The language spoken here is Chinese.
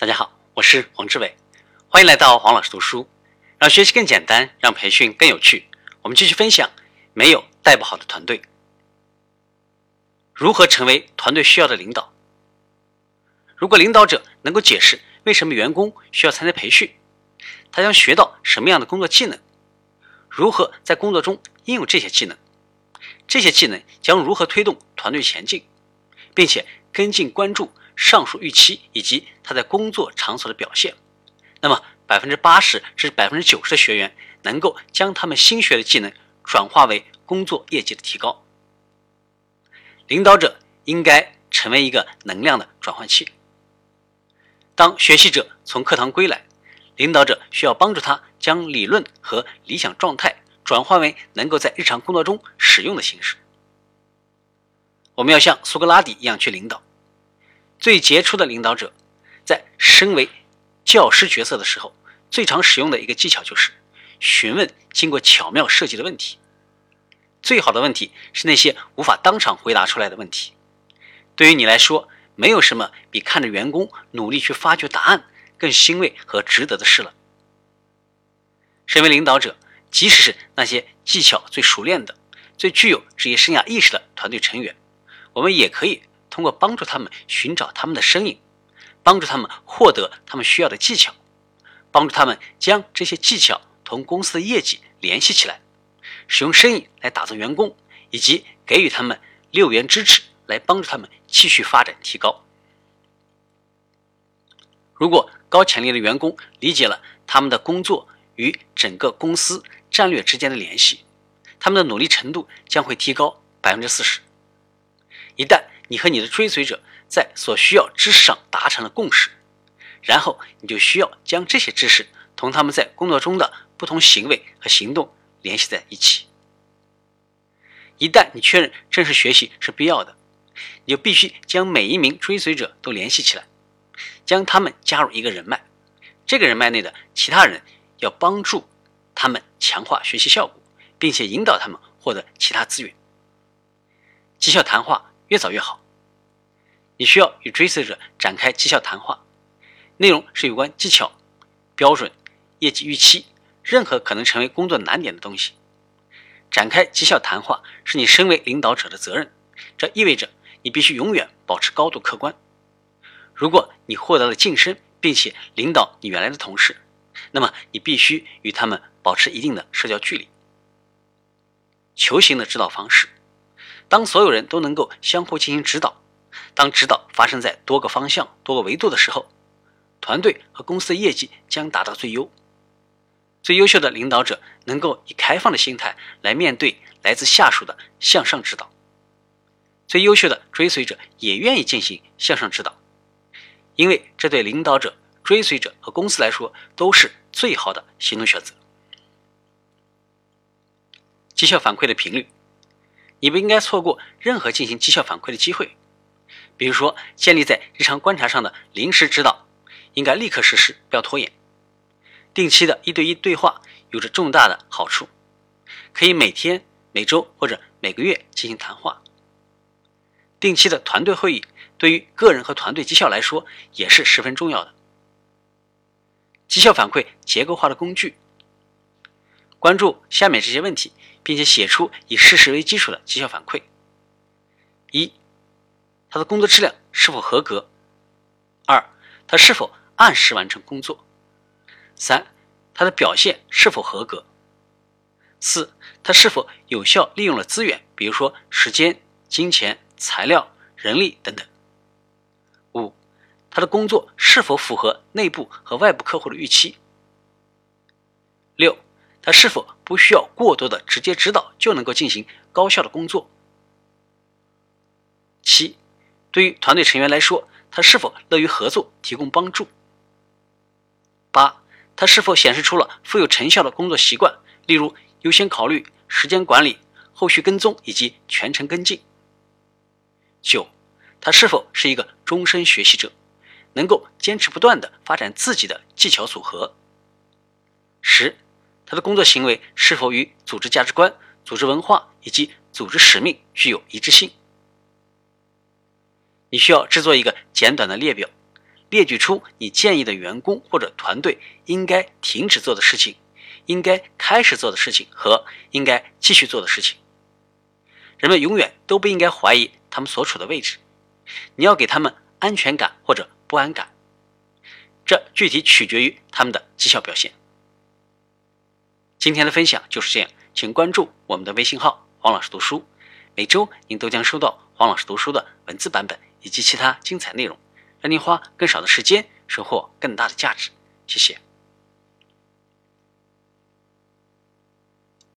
大家好，我是黄志伟，欢迎来到黄老师读书，让学习更简单，让培训更有趣。我们继续分享，没有带不好的团队，如何成为团队需要的领导？如果领导者能够解释为什么员工需要参加培训，他将学到什么样的工作技能？如何在工作中应用这些技能？这些技能将如何推动团队前进，并且跟进关注？上述预期以及他在工作场所的表现，那么百分之八十至百分之九十的学员能够将他们新学的技能转化为工作业绩的提高。领导者应该成为一个能量的转换器。当学习者从课堂归来，领导者需要帮助他将理论和理想状态转化为能够在日常工作中使用的形式。我们要像苏格拉底一样去领导。最杰出的领导者，在身为教师角色的时候，最常使用的一个技巧就是询问经过巧妙设计的问题。最好的问题是那些无法当场回答出来的问题。对于你来说，没有什么比看着员工努力去发掘答案更欣慰和值得的事了。身为领导者，即使是那些技巧最熟练的、最具有职业生涯意识的团队成员，我们也可以。通过帮助他们寻找他们的身影，帮助他们获得他们需要的技巧，帮助他们将这些技巧同公司的业绩联系起来，使用身影来打造员工，以及给予他们六元支持来帮助他们继续发展提高。如果高潜力的员工理解了他们的工作与整个公司战略之间的联系，他们的努力程度将会提高百分之四十。一旦你和你的追随者在所需要知识上达成了共识，然后你就需要将这些知识同他们在工作中的不同行为和行动联系在一起。一旦你确认正式学习是必要的，你就必须将每一名追随者都联系起来，将他们加入一个人脉。这个人脉内的其他人要帮助他们强化学习效果，并且引导他们获得其他资源。绩效谈话越早越好。你需要与追随者展开绩效谈话，内容是有关技巧、标准、业绩预期，任何可能成为工作难点的东西。展开绩效谈话是你身为领导者的责任，这意味着你必须永远保持高度客观。如果你获得了晋升，并且领导你原来的同事，那么你必须与他们保持一定的社交距离。球形的指导方式，当所有人都能够相互进行指导。当指导发生在多个方向、多个维度的时候，团队和公司的业绩将达到最优。最优秀的领导者能够以开放的心态来面对来自下属的向上指导。最优秀的追随者也愿意进行向上指导，因为这对领导者、追随者和公司来说都是最好的行动选择。绩效反馈的频率，你不应该错过任何进行绩效反馈的机会。比如说，建立在日常观察上的临时指导，应该立刻实施，不要拖延。定期的一对一对话有着重大的好处，可以每天、每周或者每个月进行谈话。定期的团队会议对于个人和团队绩效来说也是十分重要的。绩效反馈结构化的工具，关注下面这些问题，并且写出以事实为基础的绩效反馈。一他的工作质量是否合格？二，他是否按时完成工作？三，他的表现是否合格？四，他是否有效利用了资源，比如说时间、金钱、材料、人力等等？五，他的工作是否符合内部和外部客户的预期？六，他是否不需要过多的直接指导就能够进行高效的工作？七。对于团队成员来说，他是否乐于合作、提供帮助？八，他是否显示出了富有成效的工作习惯，例如优先考虑、时间管理、后续跟踪以及全程跟进？九，他是否是一个终身学习者，能够坚持不断的发展自己的技巧组合？十，他的工作行为是否与组织价值观、组织文化以及组织使命具有一致性？你需要制作一个简短的列表，列举出你建议的员工或者团队应该停止做的事情、应该开始做的事情和应该继续做的事情。人们永远都不应该怀疑他们所处的位置，你要给他们安全感或者不安感，这具体取决于他们的绩效表现。今天的分享就是这样，请关注我们的微信号“黄老师读书”，每周您都将收到黄老师读书的文字版本以及其他精彩内容。让您花更少的时间，收获更大的价值。谢谢。